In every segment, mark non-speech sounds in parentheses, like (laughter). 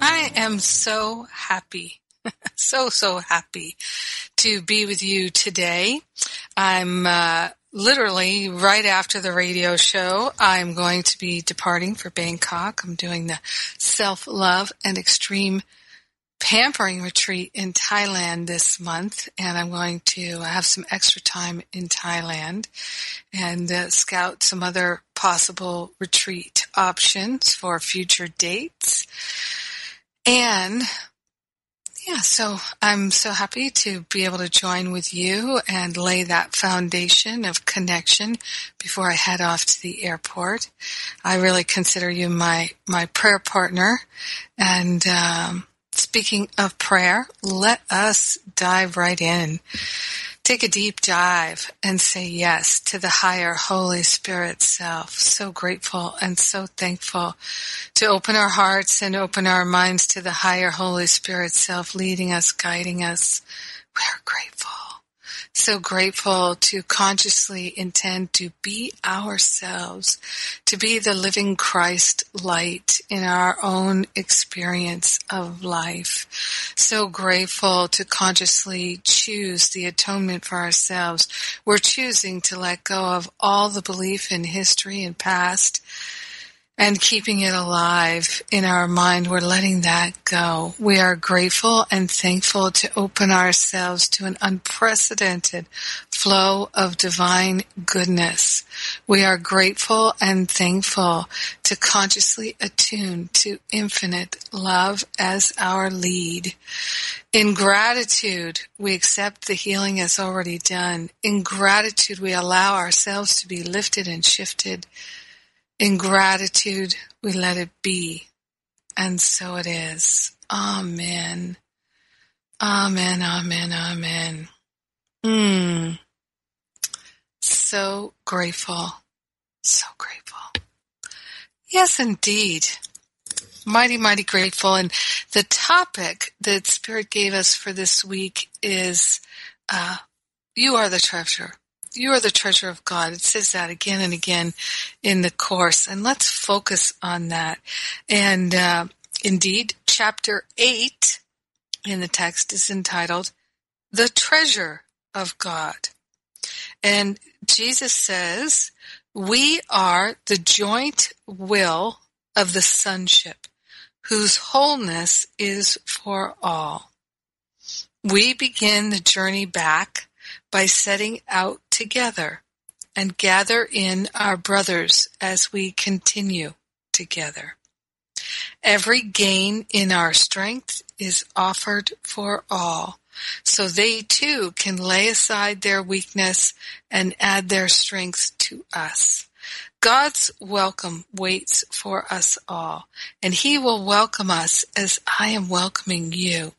I am so happy, (laughs) so, so happy to be with you today. I'm uh, literally right after the radio show. I'm going to be departing for Bangkok. I'm doing the self love and extreme pampering retreat in Thailand this month, and I'm going to have some extra time in Thailand and uh, scout some other possible retreat options for future dates. And yeah, so I'm so happy to be able to join with you and lay that foundation of connection before I head off to the airport. I really consider you my my prayer partner. And um, speaking of prayer, let us dive right in. Take a deep dive and say yes to the higher Holy Spirit self. So grateful and so thankful to open our hearts and open our minds to the higher Holy Spirit self leading us, guiding us. We are grateful so grateful to consciously intend to be ourselves, to be the living Christ light in our own experience of life. So grateful to consciously choose the atonement for ourselves. We're choosing to let go of all the belief in history and past and keeping it alive in our mind. We're letting that go. We are grateful and thankful to open ourselves to an unprecedented flow of divine goodness. We are grateful and thankful to consciously attune to infinite love as our lead. In gratitude, we accept the healing as already done. In gratitude, we allow ourselves to be lifted and shifted in gratitude, we let it be. And so it is. Amen. Amen, amen, amen. Mm. So grateful. So grateful. Yes, indeed. Mighty, mighty grateful. And the topic that Spirit gave us for this week is, uh, you are the treasure you are the treasure of God. It says that again and again in the course, and let's focus on that. And uh, indeed, chapter eight in the text is entitled "The Treasure of God," and Jesus says, "We are the joint will of the sonship, whose wholeness is for all." We begin the journey back by setting out together and gather in our brothers as we continue together. Every gain in our strength is offered for all, so they too can lay aside their weakness and add their strength to us. God's welcome waits for us all, and He will welcome us as I am welcoming you.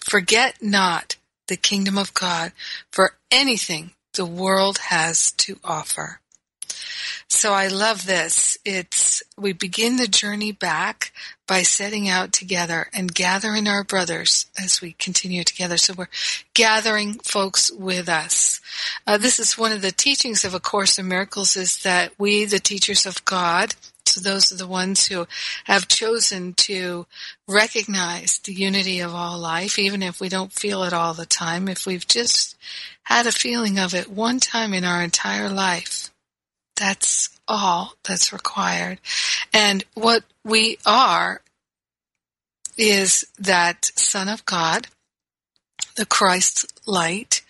Forget not the kingdom of God for anything the world has to offer. So I love this. It's, we begin the journey back by setting out together and gathering our brothers as we continue together. So we're gathering folks with us. Uh, this is one of the teachings of A Course in Miracles is that we, the teachers of God, those are the ones who have chosen to recognize the unity of all life, even if we don't feel it all the time, if we've just had a feeling of it one time in our entire life that's all that's required. And what we are is that Son of God, the Christ light.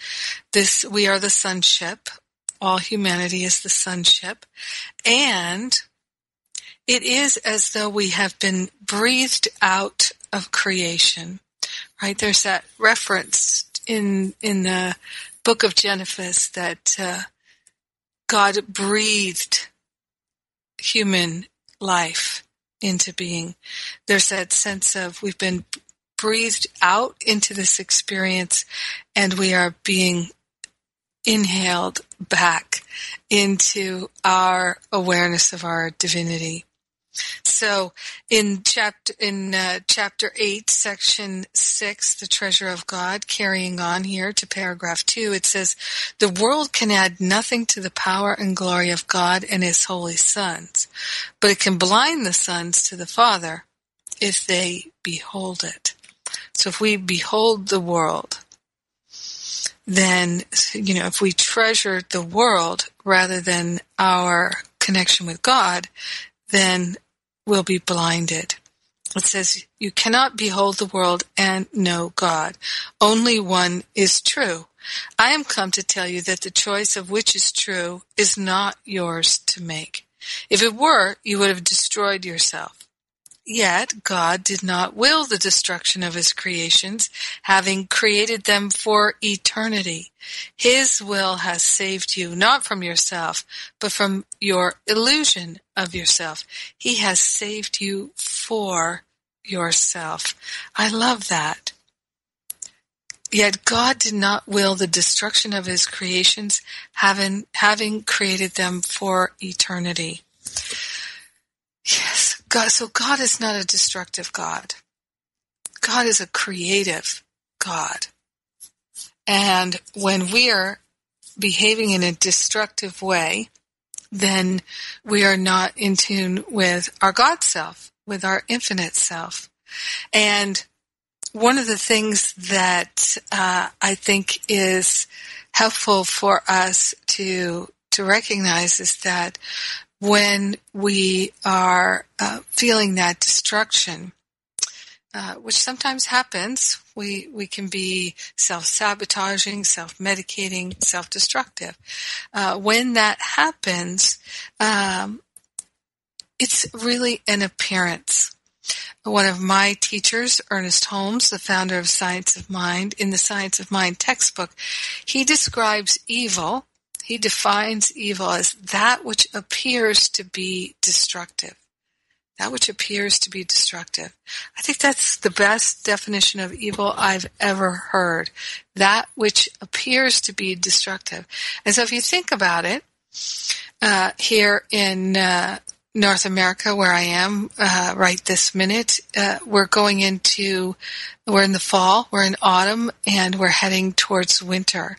This, we are the sonship. All humanity is the sonship. And it is as though we have been breathed out of creation, right? There's that reference in, in the book of Genesis that, uh, God breathed human life into being. There's that sense of we've been breathed out into this experience and we are being inhaled back into our awareness of our divinity. So in chapter in uh, chapter eight, section six, the treasure of God, carrying on here to paragraph two, it says, "The world can add nothing to the power and glory of God and His holy sons, but it can blind the sons to the Father if they behold it." So if we behold the world, then you know if we treasure the world rather than our connection with God, then will be blinded. It says, You cannot behold the world and know God. Only one is true. I am come to tell you that the choice of which is true is not yours to make. If it were, you would have destroyed yourself. Yet God did not will the destruction of his creations, having created them for eternity. His will has saved you not from yourself, but from your illusion of yourself. He has saved you for yourself. I love that. Yet God did not will the destruction of his creations, having, having created them for eternity. God, so God is not a destructive God. God is a creative God. And when we are behaving in a destructive way, then we are not in tune with our God self, with our infinite self. And one of the things that uh, I think is helpful for us to to recognize is that when we are uh, feeling that destruction, uh, which sometimes happens, we we can be self-sabotaging, self-medicating, self-destructive. Uh, when that happens, um, it's really an appearance. One of my teachers, Ernest Holmes, the founder of Science of Mind, in the Science of Mind textbook, he describes evil he defines evil as that which appears to be destructive. That which appears to be destructive. I think that's the best definition of evil I've ever heard. That which appears to be destructive. And so if you think about it, uh, here in uh, North America, where I am uh, right this minute, uh, we're going into, we're in the fall, we're in autumn, and we're heading towards winter.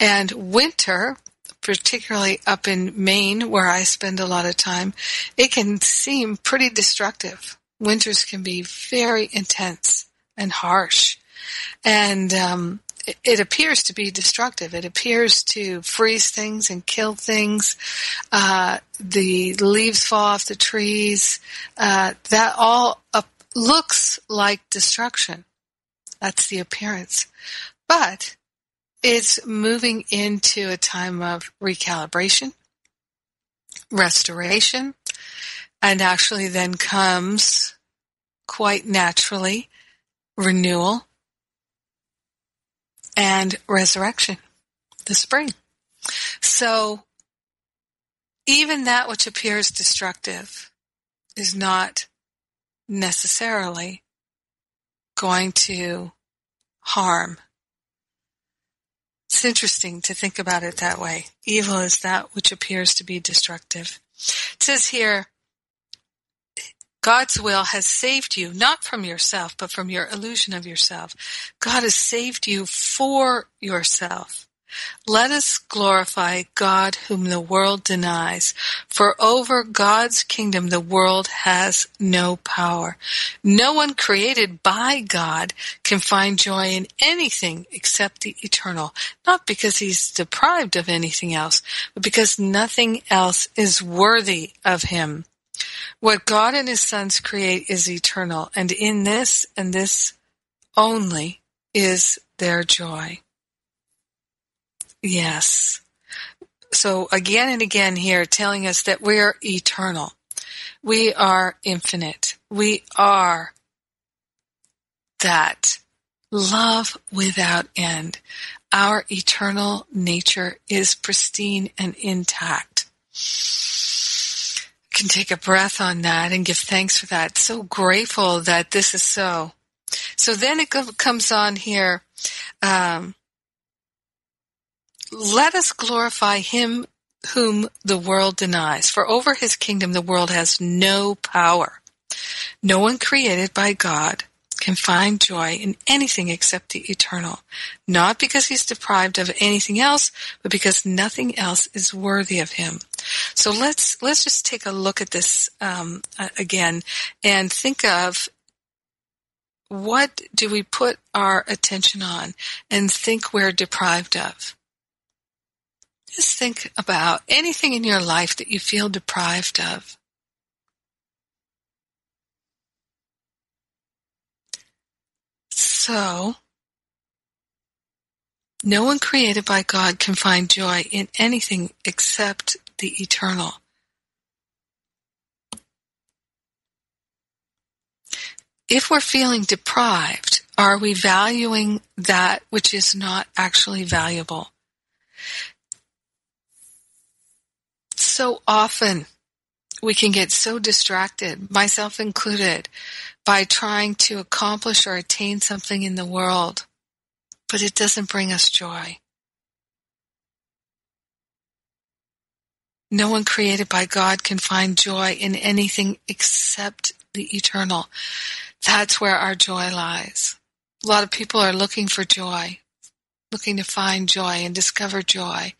And winter particularly up in Maine, where I spend a lot of time, it can seem pretty destructive. Winters can be very intense and harsh. And um, it, it, appears to be destructive. It appears to freeze things and kill things. Uh, the leaves fall off the trees. Uh, that all looks like destruction. That's the appearance. But it's moving into a time of recalibration, restoration, and actually then comes quite naturally renewal. and resurrection, the spring. So even that which appears destructive is not necessarily going to harm. It's interesting to think about it that way. Evil is that which appears to be destructive. It says here, God's will has saved you, not from yourself, but from your illusion of yourself. God has saved you for yourself. Let us glorify God whom the world denies, for over God's kingdom the world has no power. No one created by God can find joy in anything except the eternal, not because he's deprived of anything else, but because nothing else is worthy of him. What God and his sons create is eternal, and in this and this only is their joy. Yes. So again and again here telling us that we're eternal. We are infinite. We are that love without end. Our eternal nature is pristine and intact. can take a breath on that and give thanks for that. So grateful that this is so. So then it comes on here. Um, let us glorify him whom the world denies, for over his kingdom the world has no power. No one created by God can find joy in anything except the eternal, not because he's deprived of anything else, but because nothing else is worthy of him. So let's let's just take a look at this um, again and think of what do we put our attention on and think we're deprived of. Just think about anything in your life that you feel deprived of. So, no one created by God can find joy in anything except the eternal. If we're feeling deprived, are we valuing that which is not actually valuable? So often we can get so distracted, myself included, by trying to accomplish or attain something in the world, but it doesn't bring us joy. No one created by God can find joy in anything except the eternal. That's where our joy lies. A lot of people are looking for joy, looking to find joy and discover joy,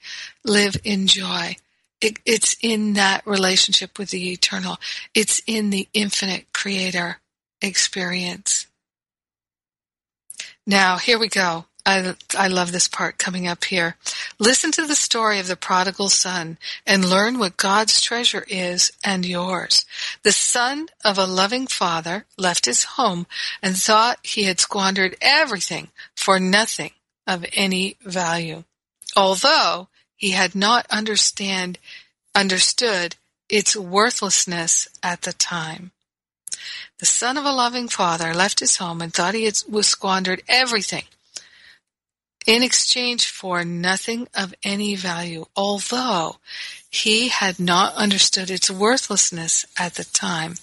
live in joy. It, it's in that relationship with the eternal. It's in the infinite creator experience. Now, here we go. I, I love this part coming up here. Listen to the story of the prodigal son and learn what God's treasure is and yours. The son of a loving father left his home and thought he had squandered everything for nothing of any value. Although he had not understand, understood its worthlessness at the time. The son of a loving father left his home and thought he had was squandered everything in exchange for nothing of any value, although he had not understood its worthlessness at the time.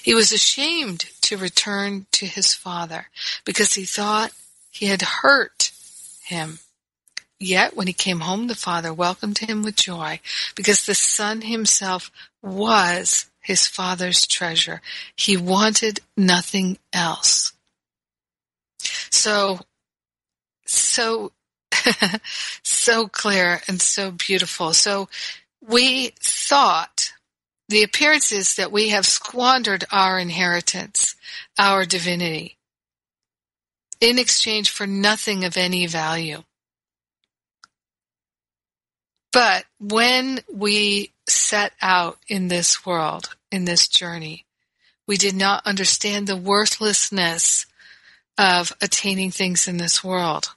He was ashamed to return to his father because he thought he had hurt him. Yet when he came home, the father welcomed him with joy because the son himself was his father's treasure. He wanted nothing else. So, so, (laughs) so clear and so beautiful. So we thought the appearance is that we have squandered our inheritance, our divinity, in exchange for nothing of any value. But when we set out in this world, in this journey, we did not understand the worthlessness of attaining things in this world,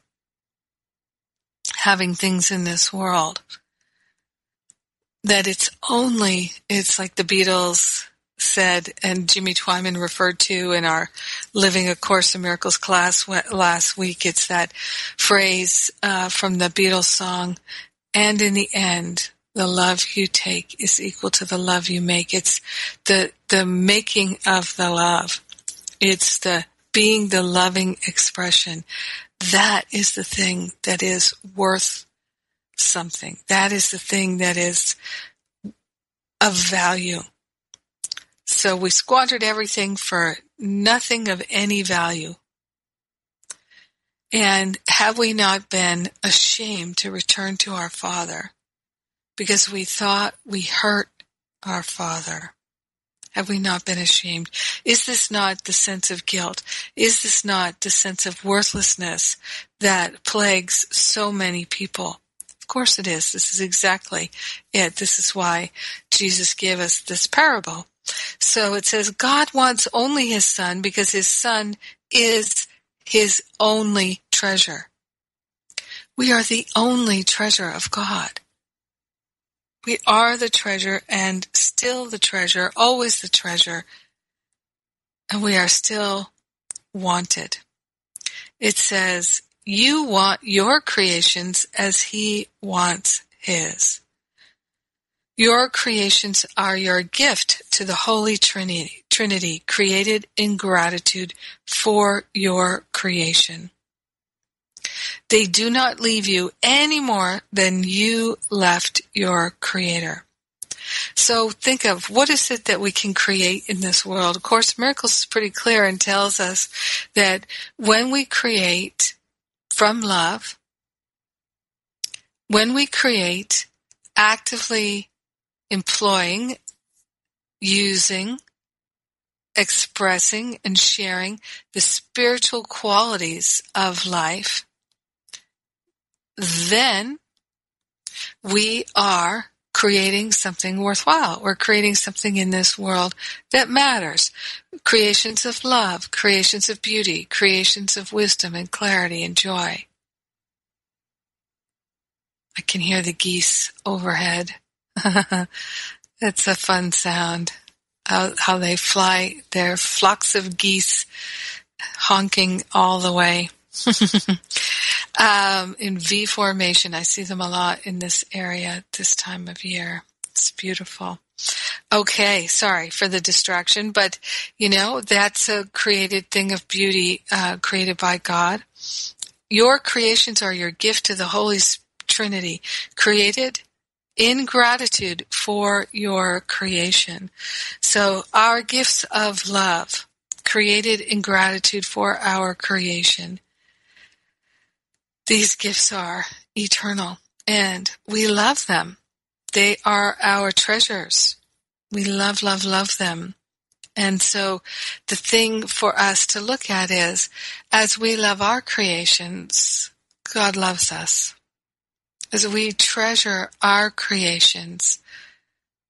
having things in this world. That it's only, it's like the Beatles said, and Jimmy Twyman referred to in our Living a Course in Miracles class last week. It's that phrase uh, from the Beatles song, and in the end, the love you take is equal to the love you make. It's the, the making of the love. It's the being the loving expression. That is the thing that is worth something. That is the thing that is of value. So we squandered everything for nothing of any value. And have we not been ashamed to return to our Father because we thought we hurt our Father? Have we not been ashamed? Is this not the sense of guilt? Is this not the sense of worthlessness that plagues so many people? Of course it is. This is exactly it. This is why Jesus gave us this parable. So it says God wants only his son because his son is his only treasure. We are the only treasure of God. We are the treasure and still the treasure, always the treasure, and we are still wanted. It says, you want your creations as he wants his. Your creations are your gift to the Holy Trinity, Trinity created in gratitude for your creation. They do not leave you any more than you left your creator. So think of what is it that we can create in this world. Of course, Miracles is pretty clear and tells us that when we create from love, when we create actively employing, using, expressing, and sharing the spiritual qualities of life, then we are creating something worthwhile. We're creating something in this world that matters. Creations of love, creations of beauty, creations of wisdom and clarity and joy. I can hear the geese overhead. (laughs) it's a fun sound. How, how they fly, their flocks of geese honking all the way. (laughs) um, in V formation. I see them a lot in this area this time of year. It's beautiful. Okay, sorry for the distraction, but you know, that's a created thing of beauty, uh, created by God. Your creations are your gift to the Holy Trinity, created in gratitude for your creation. So our gifts of love, created in gratitude for our creation, these gifts are eternal and we love them. They are our treasures. We love, love, love them. And so the thing for us to look at is as we love our creations, God loves us. As we treasure our creations,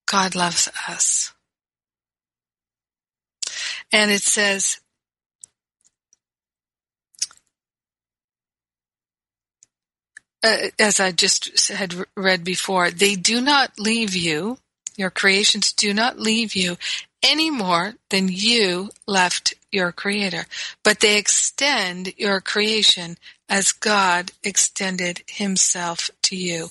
God loves us. And it says, uh, as I just had read before, they do not leave you, your creations do not leave you any more than you left your creator, but they extend your creation as God extended himself to you.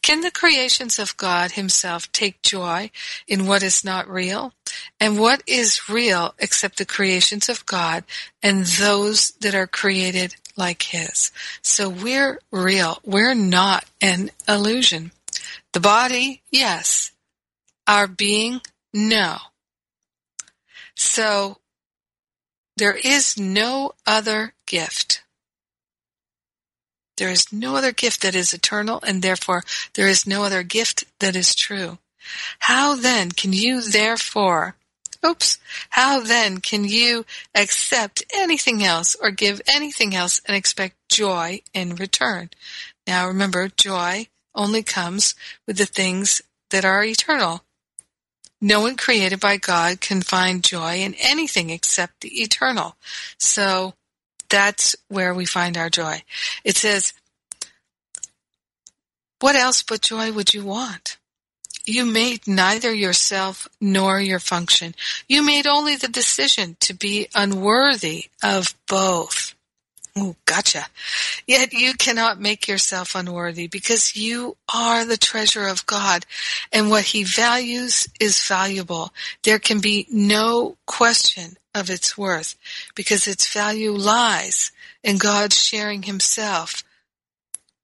Can the creations of God himself take joy in what is not real? And what is real except the creations of God and those that are created like his. So we're real. We're not an illusion. The body, yes. Our being, no. So there is no other gift. There is no other gift that is eternal, and therefore there is no other gift that is true. How then can you therefore Oops. How then can you accept anything else or give anything else and expect joy in return? Now remember, joy only comes with the things that are eternal. No one created by God can find joy in anything except the eternal. So that's where we find our joy. It says, what else but joy would you want? You made neither yourself nor your function. You made only the decision to be unworthy of both. Oh, gotcha. Yet you cannot make yourself unworthy because you are the treasure of God and what he values is valuable. There can be no question of its worth because its value lies in God sharing himself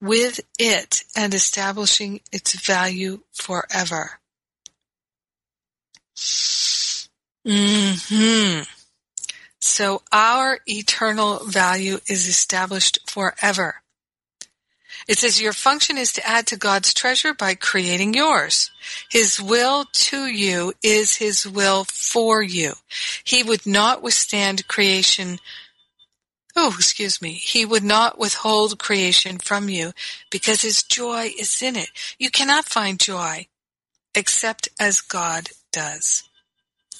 with it and establishing its value forever. Hmm. So our eternal value is established forever. It says your function is to add to God's treasure by creating yours. His will to you is His will for you. He would not withstand creation Oh, excuse me. He would not withhold creation from you because his joy is in it. You cannot find joy except as God does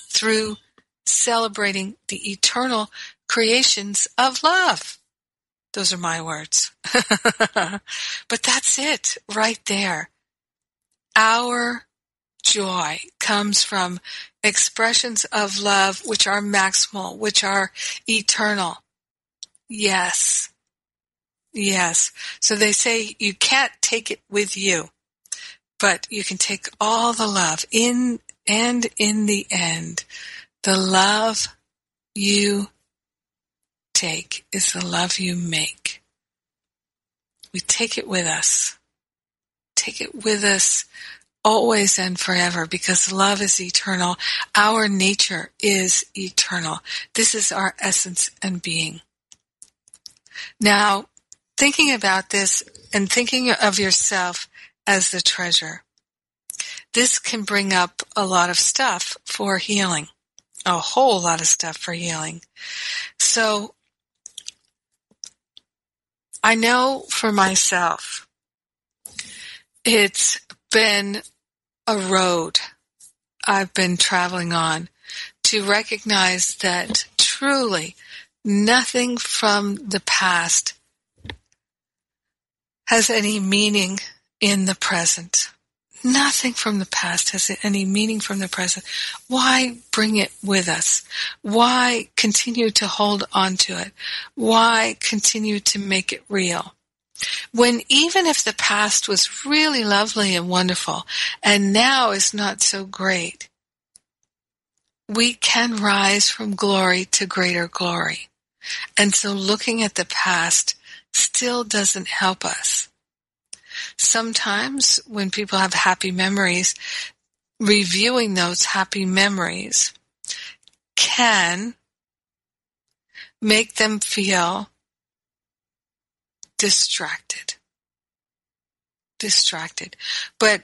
through celebrating the eternal creations of love. Those are my words. (laughs) but that's it right there. Our joy comes from expressions of love which are maximal, which are eternal. Yes. Yes. So they say you can't take it with you, but you can take all the love in and in the end, the love you take is the love you make. We take it with us. Take it with us always and forever because love is eternal. Our nature is eternal. This is our essence and being. Now, thinking about this and thinking of yourself as the treasure, this can bring up a lot of stuff for healing. A whole lot of stuff for healing. So, I know for myself, it's been a road I've been traveling on to recognize that truly Nothing from the past has any meaning in the present. Nothing from the past has any meaning from the present. Why bring it with us? Why continue to hold on to it? Why continue to make it real? When even if the past was really lovely and wonderful and now is not so great, we can rise from glory to greater glory. And so looking at the past still doesn't help us. Sometimes when people have happy memories, reviewing those happy memories can make them feel distracted. Distracted. But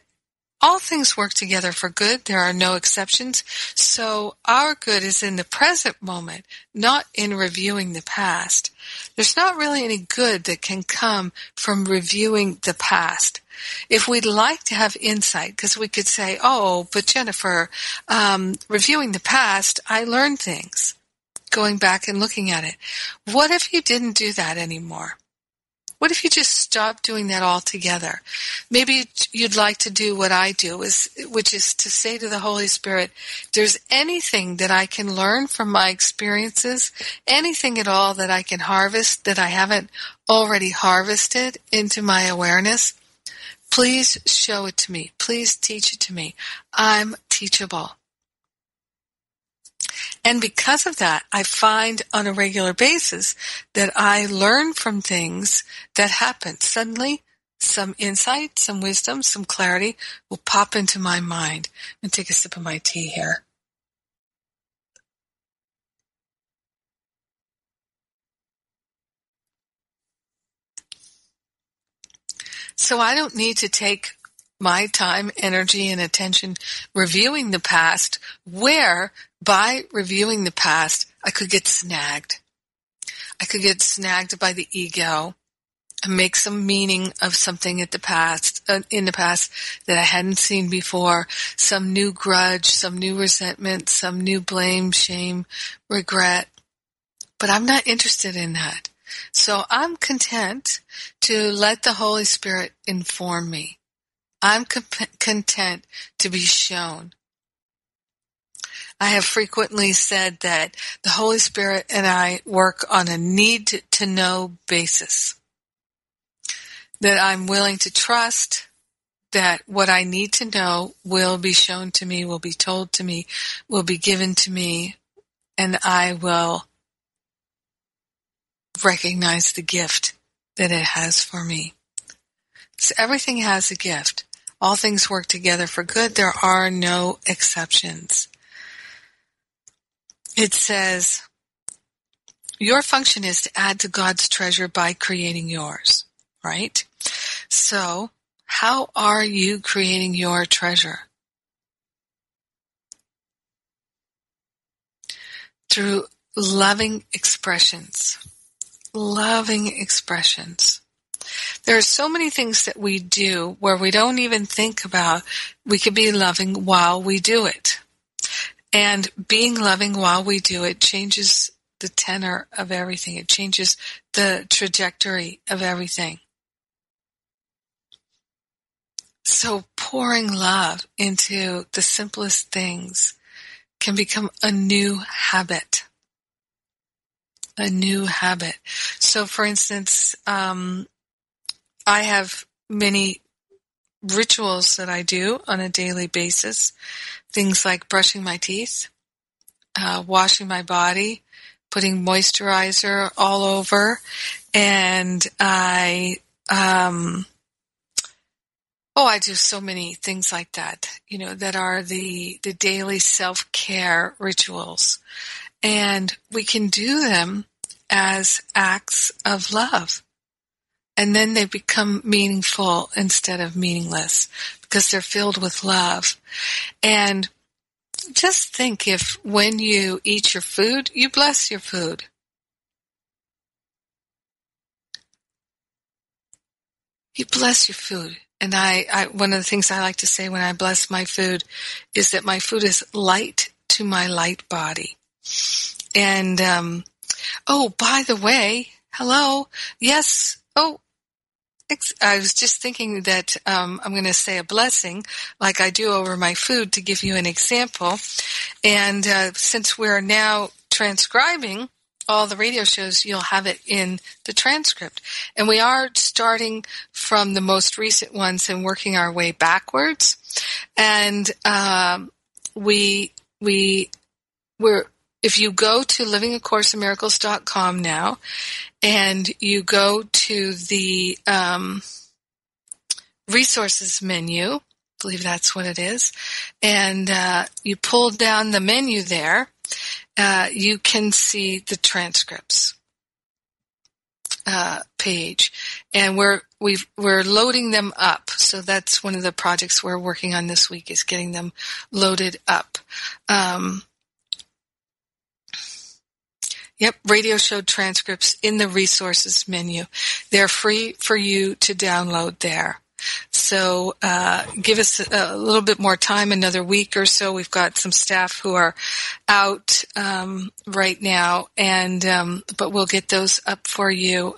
all things work together for good. There are no exceptions. So our good is in the present moment, not in reviewing the past. There's not really any good that can come from reviewing the past. If we'd like to have insight, because we could say, oh, but Jennifer, um, reviewing the past, I learned things going back and looking at it. What if you didn't do that anymore? What if you just stop doing that altogether? Maybe you'd like to do what I do, is, which is to say to the Holy Spirit, there's anything that I can learn from my experiences, anything at all that I can harvest that I haven't already harvested into my awareness, please show it to me. Please teach it to me. I'm teachable. And because of that, I find on a regular basis that I learn from things that happen. Suddenly, some insight, some wisdom, some clarity will pop into my mind. To take a sip of my tea here. So I don't need to take my time, energy, and attention reviewing the past where by reviewing the past, I could get snagged. I could get snagged by the ego and make some meaning of something at the past, uh, in the past that I hadn't seen before, some new grudge, some new resentment, some new blame, shame, regret. But I'm not interested in that. So I'm content to let the Holy Spirit inform me. I'm content to be shown. I have frequently said that the Holy Spirit and I work on a need to know basis. That I'm willing to trust that what I need to know will be shown to me, will be told to me, will be given to me, and I will recognize the gift that it has for me. So everything has a gift. All things work together for good. There are no exceptions. It says, your function is to add to God's treasure by creating yours, right? So how are you creating your treasure? Through loving expressions. Loving expressions. There are so many things that we do where we don't even think about we could be loving while we do it. And being loving while we do it changes the tenor of everything. It changes the trajectory of everything. So pouring love into the simplest things can become a new habit. A new habit. So for instance, um, I have many rituals that I do on a daily basis. Things like brushing my teeth, uh, washing my body, putting moisturizer all over, and I um, Oh, I do so many things like that, you know, that are the, the daily self-care rituals. And we can do them as acts of love. And then they become meaningful instead of meaningless because they're filled with love. And just think if when you eat your food, you bless your food. You bless your food. And I, I, one of the things I like to say when I bless my food is that my food is light to my light body. And, um, oh, by the way, hello. Yes. Oh, I was just thinking that um, I'm going to say a blessing like I do over my food to give you an example. And uh, since we're now transcribing all the radio shows, you'll have it in the transcript. And we are starting from the most recent ones and working our way backwards. And um, we we we're if you go to livingacourseofmiracles.com now and you go to the um, resources menu, I believe that's what it is, and uh, you pull down the menu there, uh, you can see the transcripts uh, page, and we're we are loading them up. So that's one of the projects we're working on this week is getting them loaded up. Um, Yep, radio show transcripts in the resources menu. They're free for you to download there. So uh, give us a little bit more time, another week or so. We've got some staff who are out um, right now, and um, but we'll get those up for you.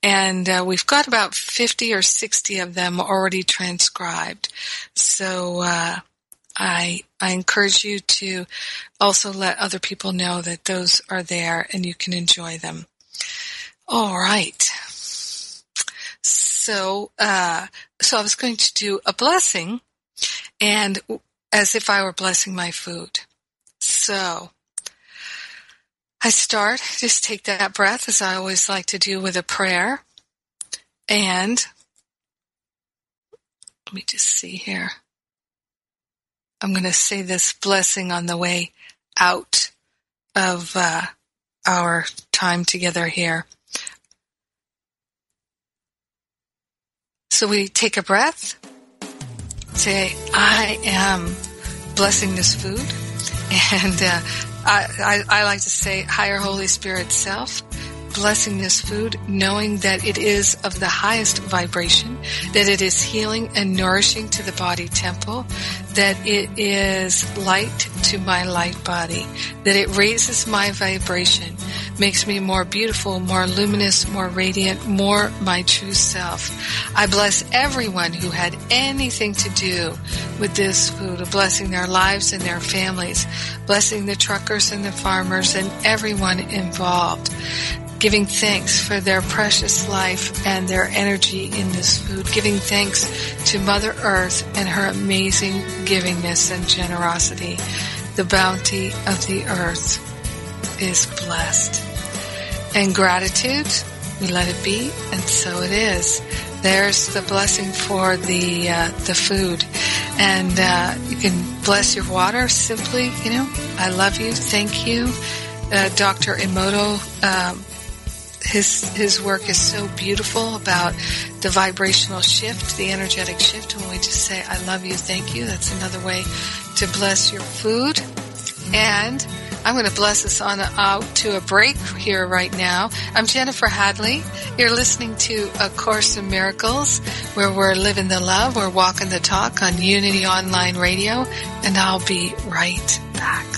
And uh, we've got about fifty or sixty of them already transcribed. So uh, I I encourage you to also let other people know that those are there and you can enjoy them. All right. So, uh, so I was going to do a blessing and as if I were blessing my food. So, I start, just take that breath as I always like to do with a prayer. And let me just see here. I'm going to say this blessing on the way out of uh, our time together here. So we take a breath, say, I am blessing this food. (laughs) And uh, I, I, I like to say, higher Holy Spirit self, blessing this food, knowing that it is of the highest vibration, that it is healing and nourishing to the body temple, that it is light to my light body, that it raises my vibration, makes me more beautiful, more luminous, more radiant, more my true self. I bless everyone who had anything to do with this food, blessing their lives and their families, blessing the truckers and the farmers and everyone involved giving thanks for their precious life and their energy in this food, giving thanks to Mother Earth and her amazing givingness and generosity. The bounty of the earth is blessed. And gratitude, we let it be, and so it is. There's the blessing for the uh, the food, and uh, you can bless your water simply. You know, I love you, thank you. Uh, Dr. Emoto um, his his work is so beautiful about the vibrational shift, the energetic shift. When we just say, "I love you, thank you," that's another way to bless your food. And I'm going to bless us on out to a break here right now. I'm Jennifer Hadley. You're listening to A Course in Miracles, where we're living the love, we're walking the talk on Unity Online Radio, and I'll be right back.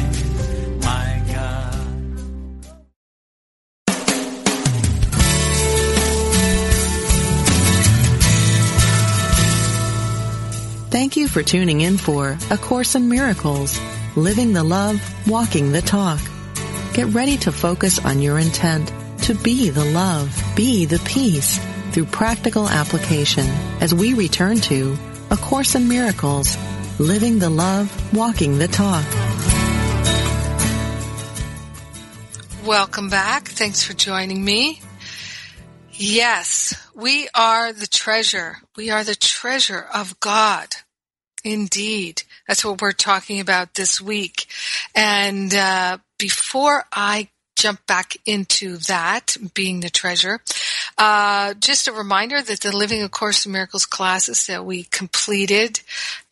Thank you for tuning in for A Course in Miracles, Living the Love, Walking the Talk. Get ready to focus on your intent to be the love, be the peace through practical application as we return to A Course in Miracles, Living the Love, Walking the Talk. Welcome back. Thanks for joining me. Yes, we are the treasure. We are the treasure of God. Indeed. That's what we're talking about this week. And uh, before I jump back into that, being the treasure, uh, just a reminder that the Living A Course in Miracles classes that we completed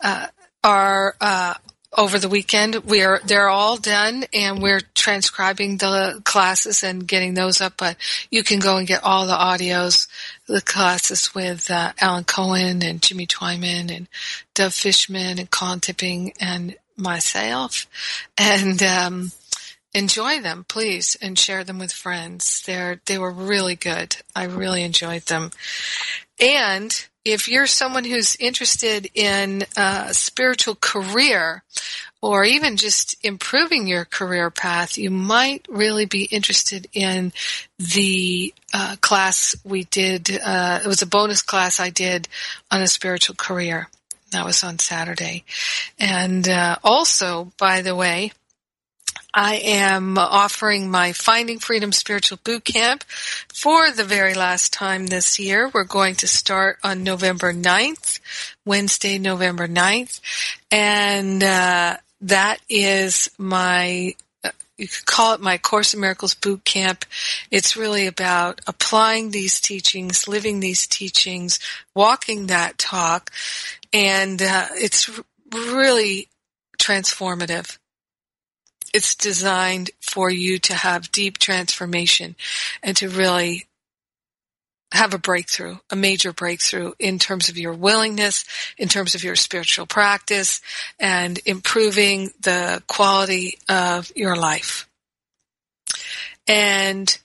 uh, are uh, over the weekend. We are they're all done, and we're transcribing the classes and getting those up. But you can go and get all the audios, the classes with uh, Alan Cohen and Jimmy Twyman and Dove Fishman and Colin Tipping and myself, and um, enjoy them, please, and share them with friends. They're they were really good. I really enjoyed them, and if you're someone who's interested in a spiritual career or even just improving your career path, you might really be interested in the uh, class we did. Uh, it was a bonus class I did on a spiritual career. That was on Saturday. And uh, also, by the way, I am offering my Finding Freedom Spiritual Boot Camp for the very last time this year. We're going to start on November 9th, Wednesday, November 9th. And, uh, that is my you could call it my Course in Miracles boot camp. It's really about applying these teachings, living these teachings, walking that talk, and uh, it's really transformative. It's designed for you to have deep transformation and to really have a breakthrough, a major breakthrough in terms of your willingness, in terms of your spiritual practice, and improving the quality of your life. And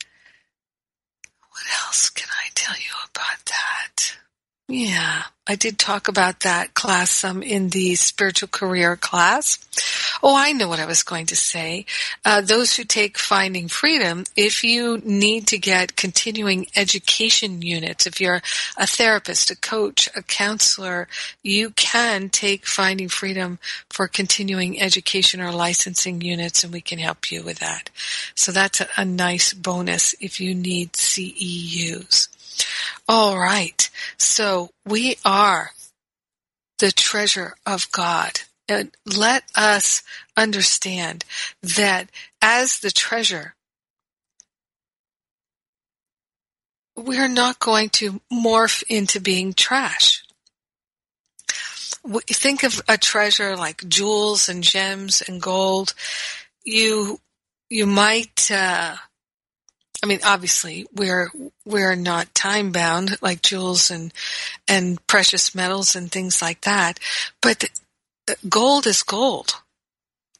what else can I tell you about that? Yeah, I did talk about that class some in the spiritual career class. Oh, I know what I was going to say. Uh, those who take Finding Freedom, if you need to get continuing education units, if you're a therapist, a coach, a counselor, you can take Finding Freedom for continuing education or licensing units, and we can help you with that. So that's a, a nice bonus if you need CEUs. All right. So we are the treasure of God. And let us understand that as the treasure, we're not going to morph into being trash. Think of a treasure like jewels and gems and gold. You, you might, uh, I mean, obviously, we're we're not time bound like jewels and and precious metals and things like that. But gold is gold.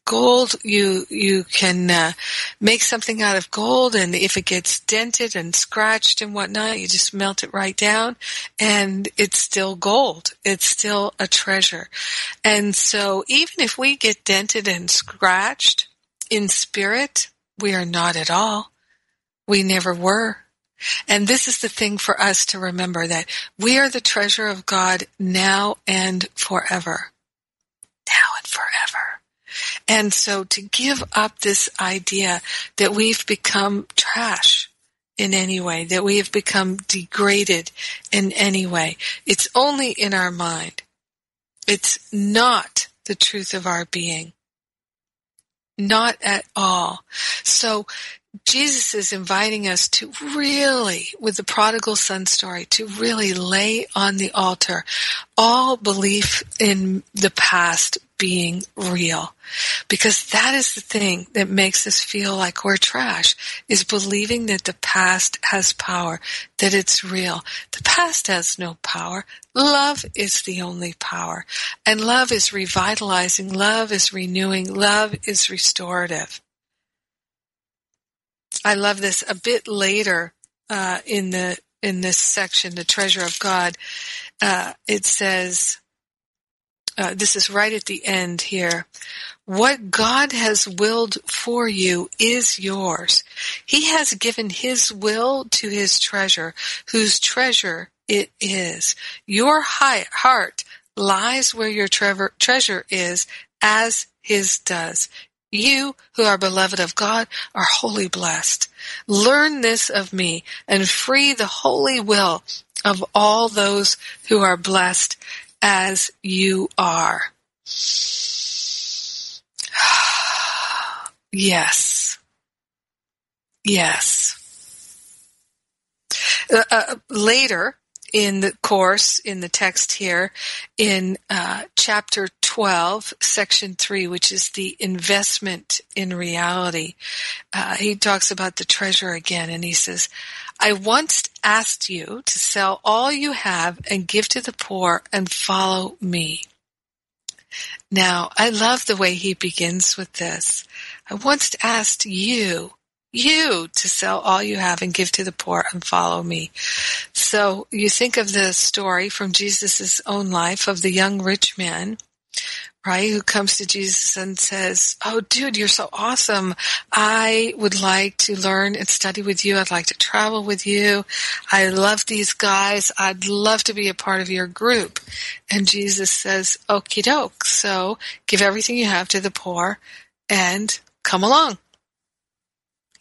Gold, you you can uh, make something out of gold, and if it gets dented and scratched and whatnot, you just melt it right down, and it's still gold. It's still a treasure. And so, even if we get dented and scratched in spirit, we are not at all we never were. And this is the thing for us to remember that we are the treasure of God now and forever. Now and forever. And so to give up this idea that we've become trash in any way, that we have become degraded in any way, it's only in our mind. It's not the truth of our being. Not at all. So Jesus is inviting us to really, with the prodigal son story, to really lay on the altar all belief in the past being real. Because that is the thing that makes us feel like we're trash, is believing that the past has power, that it's real. The past has no power. Love is the only power. And love is revitalizing, love is renewing, love is restorative. I love this a bit later uh, in the in this section, the treasure of God. Uh, it says, uh, this is right at the end here. What God has willed for you is yours. He has given His will to His treasure, whose treasure it is. Your heart lies where your treasure is, as His does. You who are beloved of God are wholly blessed. Learn this of me and free the holy will of all those who are blessed as you are. (sighs) yes. Yes. Uh, uh, later, in the course, in the text here, in uh, chapter 12, section 3, which is the investment in reality, uh, he talks about the treasure again, and he says, I once asked you to sell all you have and give to the poor and follow me. Now, I love the way he begins with this. I once asked you you to sell all you have and give to the poor and follow me. So you think of the story from Jesus' own life of the young rich man, right, who comes to Jesus and says, Oh, dude, you're so awesome. I would like to learn and study with you. I'd like to travel with you. I love these guys. I'd love to be a part of your group. And Jesus says, Okie doke. So give everything you have to the poor and come along.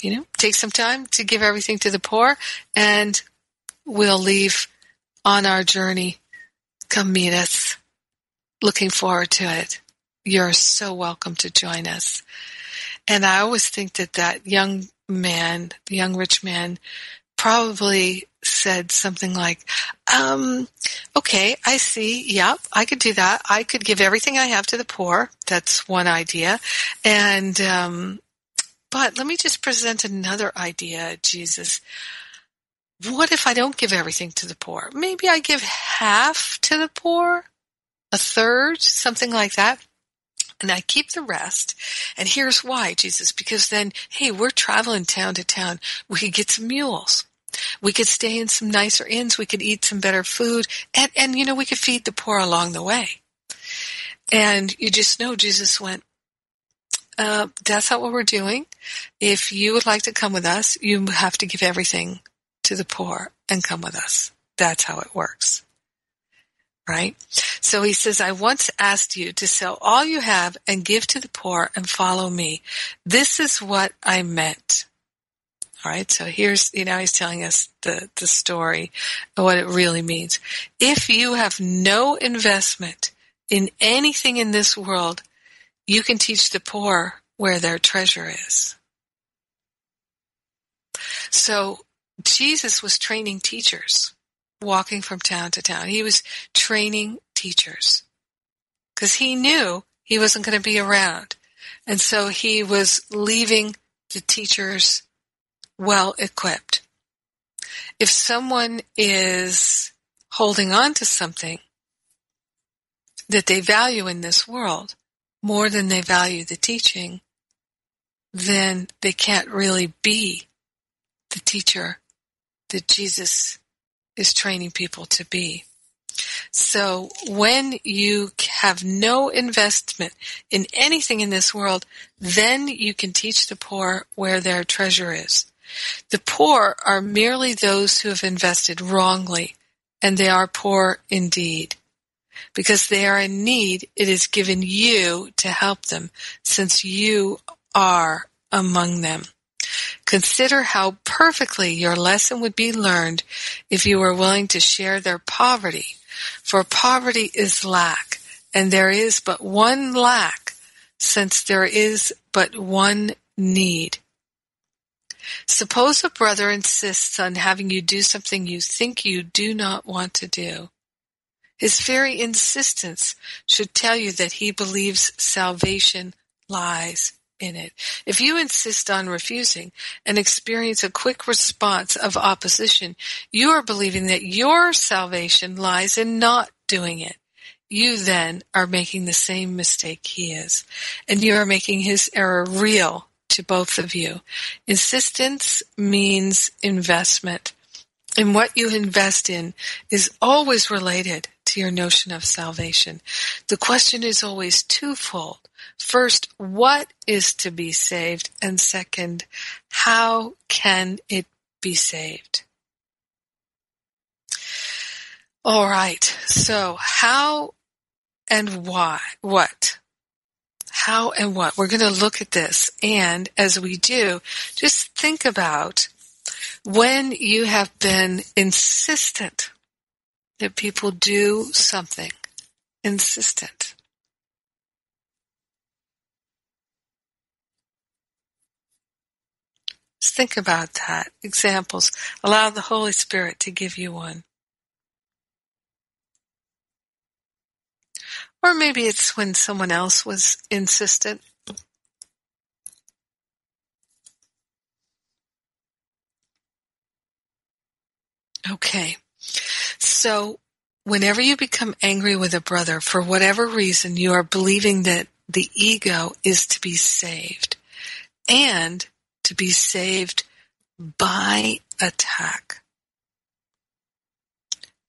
You know, take some time to give everything to the poor and we'll leave on our journey. Come meet us. Looking forward to it. You're so welcome to join us. And I always think that that young man, the young rich man, probably said something like, um, okay, I see. Yep, I could do that. I could give everything I have to the poor. That's one idea. And, um, but let me just present another idea, Jesus. What if I don't give everything to the poor? Maybe I give half to the poor, a third, something like that and I keep the rest. And here's why, Jesus, because then, hey, we're traveling town to town. We could get some mules. We could stay in some nicer inns. We could eat some better food. And, and, you know, we could feed the poor along the way. And you just know Jesus went, uh, that's not what we're doing. If you would like to come with us, you have to give everything to the poor and come with us. That's how it works. Right? So he says, I once asked you to sell all you have and give to the poor and follow me. This is what I meant. All right. So here's, you know, he's telling us the, the story what it really means. If you have no investment in anything in this world, you can teach the poor where their treasure is. So Jesus was training teachers walking from town to town. He was training teachers because he knew he wasn't going to be around. And so he was leaving the teachers well equipped. If someone is holding on to something that they value in this world more than they value the teaching, then they can't really be the teacher that Jesus is training people to be. So when you have no investment in anything in this world, then you can teach the poor where their treasure is. The poor are merely those who have invested wrongly, and they are poor indeed. Because they are in need, it is given you to help them, since you are among them. Consider how perfectly your lesson would be learned if you were willing to share their poverty. For poverty is lack, and there is but one lack, since there is but one need. Suppose a brother insists on having you do something you think you do not want to do. His very insistence should tell you that he believes salvation lies in it. If you insist on refusing and experience a quick response of opposition, you are believing that your salvation lies in not doing it. You then are making the same mistake he is, and you are making his error real to both of you. Insistence means investment. And what you invest in is always related to your notion of salvation. The question is always twofold. First, what is to be saved? And second, how can it be saved? All right. So how and why? What? How and what? We're going to look at this. And as we do, just think about when you have been insistent that people do something. Insistent. Think about that. Examples. Allow the Holy Spirit to give you one. Or maybe it's when someone else was insistent. Okay. So whenever you become angry with a brother, for whatever reason, you are believing that the ego is to be saved and to be saved by attack.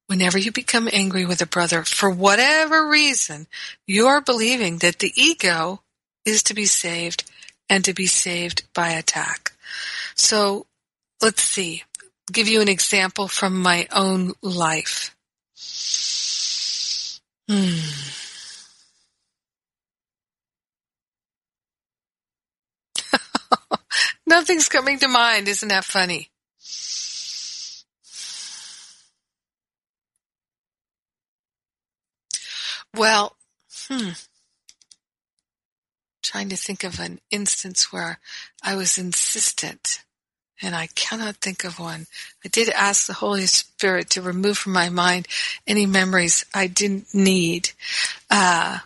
Whenever you become angry with a brother, for whatever reason, you are believing that the ego is to be saved and to be saved by attack. So let's see. Give you an example from my own life. Hmm. (laughs) nothing's coming to mind. Isn't that funny? Well, hmm. Trying to think of an instance where I was insistent and I cannot think of one. I did ask the Holy Spirit to remove from my mind any memories I didn't need. Uh,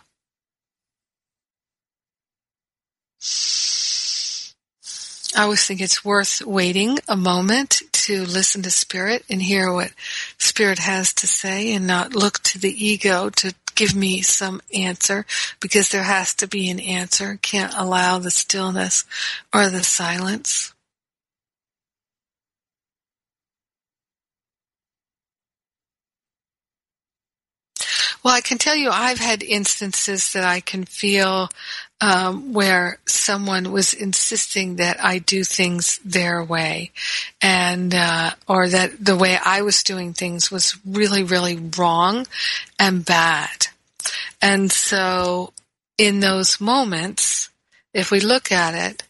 I always think it's worth waiting a moment to listen to Spirit and hear what Spirit has to say and not look to the ego to give me some answer because there has to be an answer. Can't allow the stillness or the silence. Well, I can tell you I've had instances that I can feel um, where someone was insisting that I do things their way, and uh, or that the way I was doing things was really, really wrong and bad. And so, in those moments, if we look at it,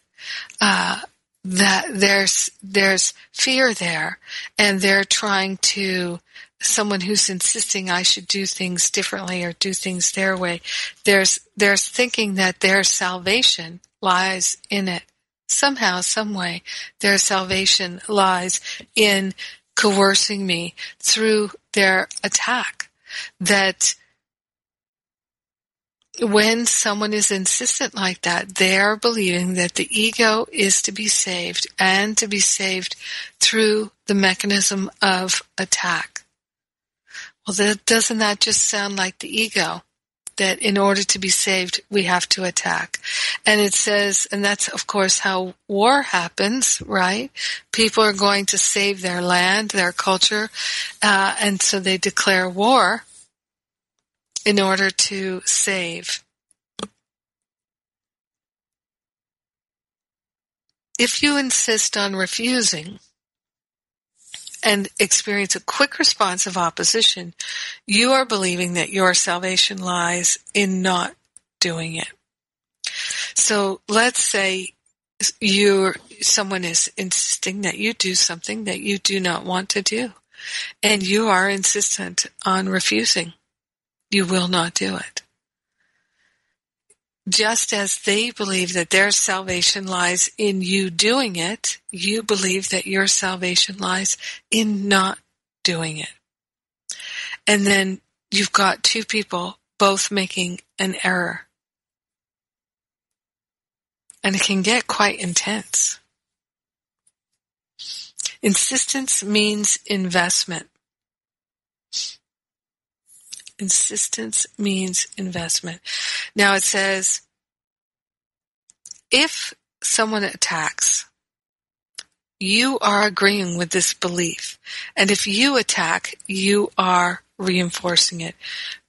uh, that there's there's fear there, and they're trying to someone who's insisting I should do things differently or do things their way. There's, there's thinking that their salvation lies in it. Somehow, some way, their salvation lies in coercing me through their attack. That when someone is insistent like that, they are believing that the ego is to be saved and to be saved through the mechanism of attack. Well, doesn't that just sound like the ego? That in order to be saved, we have to attack. And it says, and that's of course how war happens, right? People are going to save their land, their culture, uh, and so they declare war in order to save. If you insist on refusing, and experience a quick response of opposition, you are believing that your salvation lies in not doing it. So let's say you someone is insisting that you do something that you do not want to do and you are insistent on refusing. You will not do it just as they believe that their salvation lies in you doing it, you believe that your salvation lies in not doing it. And then you've got two people both making an error. And it can get quite intense. Insistence means investment. Insistence means investment. Now it says, if someone attacks, you are agreeing with this belief. And if you attack, you are reinforcing it.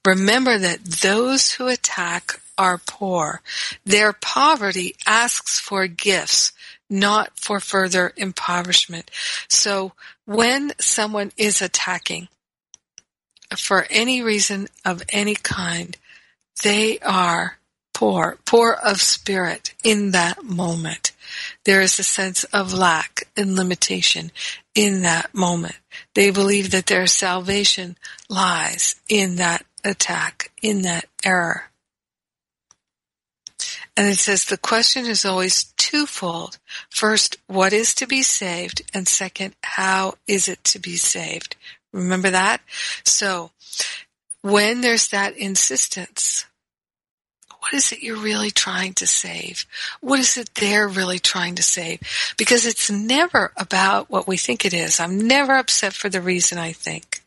Remember that those who attack are poor. Their poverty asks for gifts, not for further impoverishment. So when someone is attacking, for any reason of any kind, they are poor, poor of spirit in that moment. There is a sense of lack and limitation in that moment. They believe that their salvation lies in that attack, in that error. And it says the question is always twofold. First, what is to be saved? And second, how is it to be saved? Remember that? So, when there's that insistence, what is it you're really trying to save? What is it they're really trying to save? Because it's never about what we think it is. I'm never upset for the reason I think.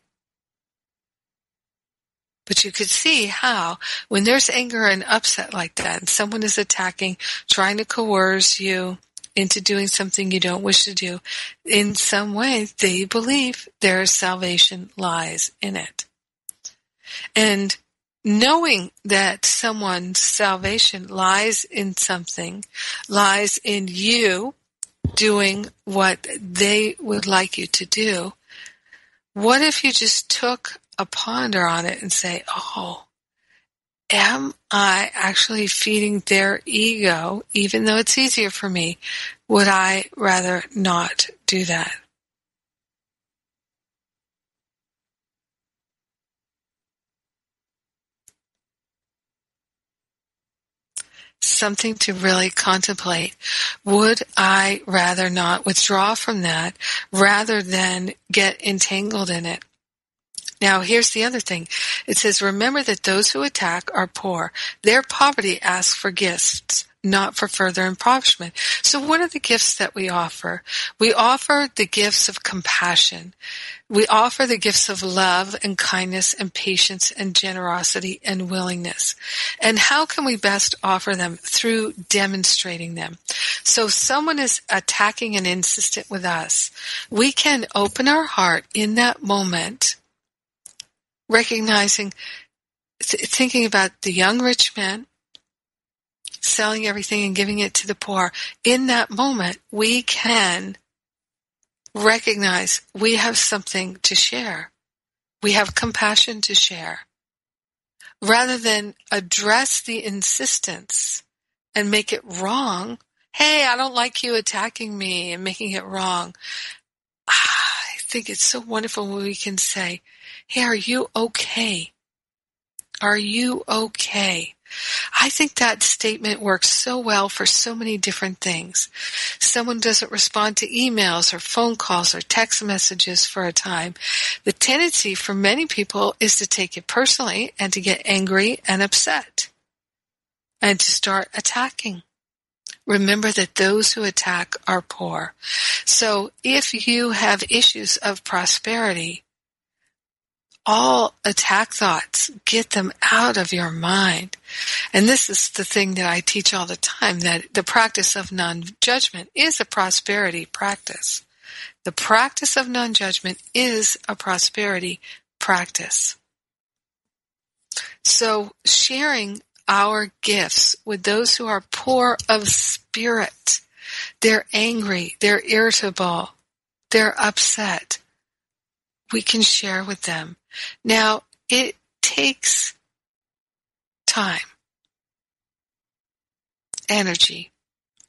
But you could see how, when there's anger and upset like that, and someone is attacking, trying to coerce you, into doing something you don't wish to do, in some way they believe their salvation lies in it. And knowing that someone's salvation lies in something, lies in you doing what they would like you to do, what if you just took a ponder on it and say, oh, am I actually feeding their ego, even though it's easier for me, would I rather not do that? something to really contemplate. Would I rather not withdraw from that rather than get entangled in it? Now, here's the other thing. It says, remember that those who attack are poor. Their poverty asks for gifts, not for further impoverishment. So what are the gifts that we offer? We offer the gifts of compassion. We offer the gifts of love and kindness and patience and generosity and willingness. And how can we best offer them? Through demonstrating them. So if someone is attacking and insistent with us, we can open our heart in that moment recognizing, th- thinking about the young rich man selling everything and giving it to the poor. In that moment, we can recognize we have something to share. We have compassion to share. Rather than address the insistence and make it wrong, hey, I don't like you attacking me and making it wrong. Ah, I think it's so wonderful when we can say, Hey, are you okay? Are you okay? I think that statement works so well for so many different things. Someone doesn't respond to emails or phone calls or text messages for a time. The tendency for many people is to take it personally and to get angry and upset and to start attacking. Remember that those who attack are poor. So if you have issues of prosperity, all attack thoughts. Get them out of your mind. And this is the thing that I teach all the time, that the practice of non-judgment is a prosperity practice. The practice of non-judgment is a prosperity practice. So sharing our gifts with those who are poor of spirit, they're angry, they're irritable, they're upset, we can share with them now, it takes time, energy,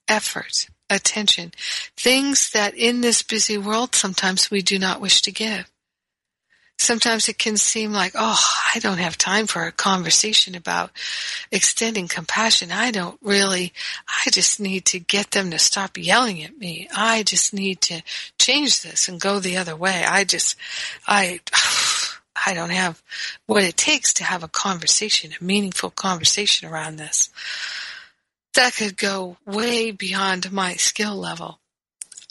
effort, attention, things that in this busy world sometimes we do not wish to give. Sometimes it can seem like, oh, I don't have time for a conversation about extending compassion. I don't really, I just need to get them to stop yelling at me. I just need to change this and go the other way. I just, I, I don't have what it takes to have a conversation, a meaningful conversation around this. That could go way beyond my skill level.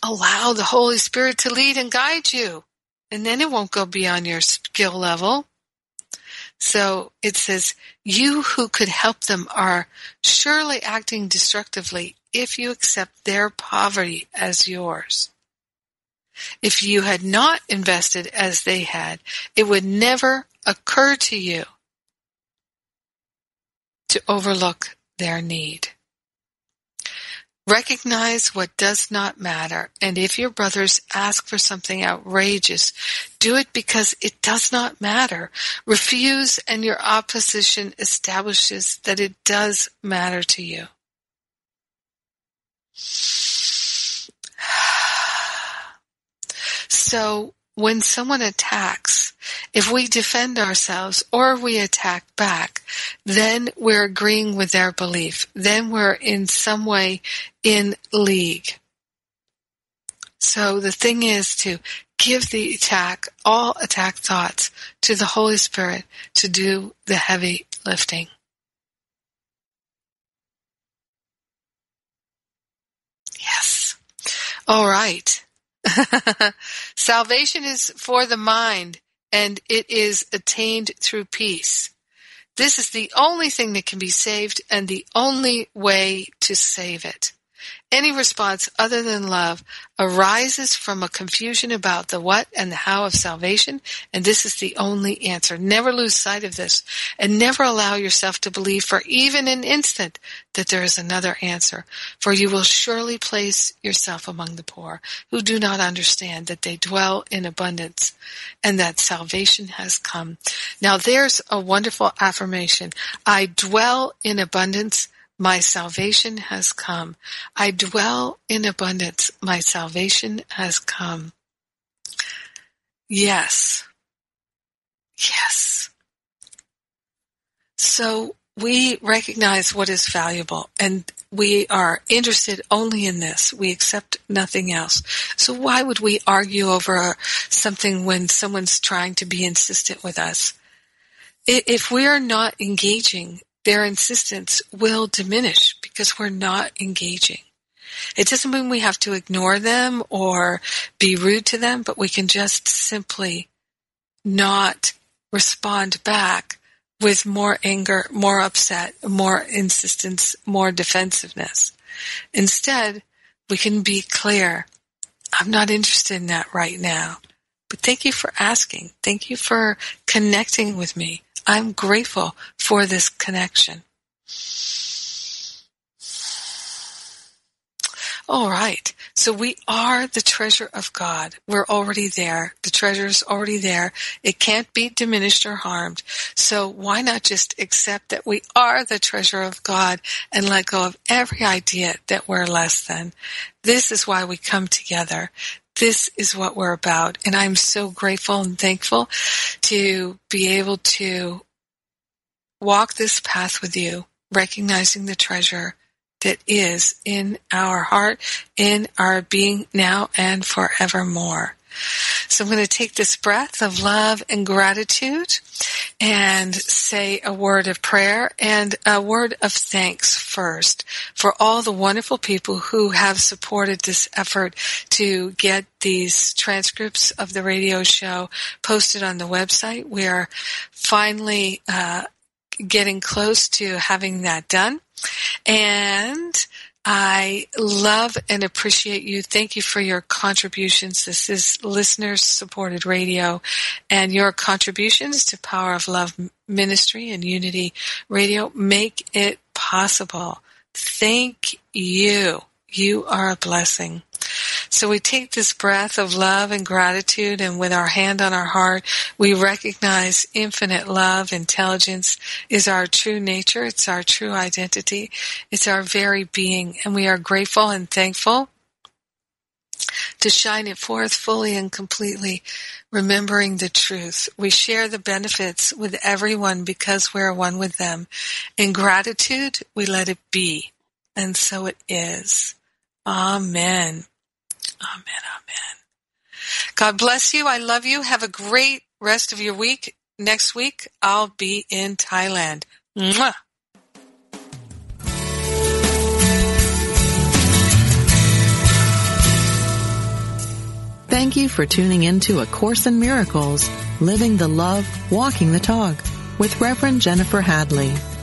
Allow the Holy Spirit to lead and guide you, and then it won't go beyond your skill level. So it says, you who could help them are surely acting destructively if you accept their poverty as yours. If you had not invested as they had, it would never occur to you to overlook their need. Recognize what does not matter, and if your brothers ask for something outrageous, do it because it does not matter. Refuse, and your opposition establishes that it does matter to you. So when someone attacks, if we defend ourselves or we attack back, then we're agreeing with their belief. Then we're in some way in league. So the thing is to give the attack, all attack thoughts to the Holy Spirit to do the heavy lifting. Yes. All right. (laughs) Salvation is for the mind and it is attained through peace. This is the only thing that can be saved and the only way to save it. Any response other than love arises from a confusion about the what and the how of salvation, and this is the only answer. Never lose sight of this, and never allow yourself to believe for even an instant that there is another answer, for you will surely place yourself among the poor, who do not understand that they dwell in abundance, and that salvation has come. Now there's a wonderful affirmation. I dwell in abundance My salvation has come. I dwell in abundance. My salvation has come. Yes. Yes. So we recognize what is valuable and we are interested only in this. We accept nothing else. So why would we argue over something when someone's trying to be insistent with us? If we are not engaging, their insistence will diminish because we're not engaging. It doesn't mean we have to ignore them or be rude to them, but we can just simply not respond back with more anger, more upset, more insistence, more defensiveness. Instead, we can be clear. I'm not interested in that right now. But thank you for asking. Thank you for connecting with me. I'm grateful for this connection. All right. So we are the treasure of God. We're already there. The treasure is already there. It can't be diminished or harmed. So why not just accept that we are the treasure of God and let go of every idea that we're less than? This is why we come together. This is what we're about. And I'm so grateful and thankful to be able to walk this path with you, recognizing the treasure that is in our heart, in our being now and forevermore. So I'm going to take this breath of love and gratitude and say a word of prayer and a word of thanks first for all the wonderful people who have supported this effort to get these transcripts of the radio show posted on the website. We are finally uh, getting close to having that done. And I love and appreciate you. Thank you for your contributions. This is listener supported radio and your contributions to Power of Love Ministry and Unity Radio make it possible. Thank you. You are a blessing. So we take this breath of love and gratitude and with our hand on our heart, we recognize infinite love, intelligence is our true nature. It's our true identity. It's our very being. And we are grateful and thankful to shine it forth fully and completely, remembering the truth. We share the benefits with everyone because we're one with them. In gratitude, we let it be. And so it is. Amen. Amen. Amen. God bless you. I love you. Have a great rest of your week. Next week, I'll be in Thailand. Mwah. Thank you for tuning in to A Course in Miracles, Living the Love, Walking the Talk with Reverend Jennifer Hadley.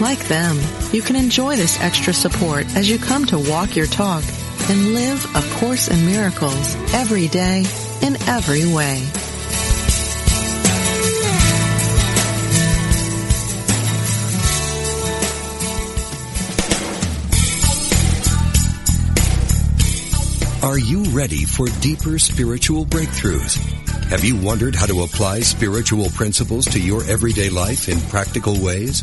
Like them, you can enjoy this extra support as you come to walk your talk and live A Course in Miracles every day in every way. Are you ready for deeper spiritual breakthroughs? Have you wondered how to apply spiritual principles to your everyday life in practical ways?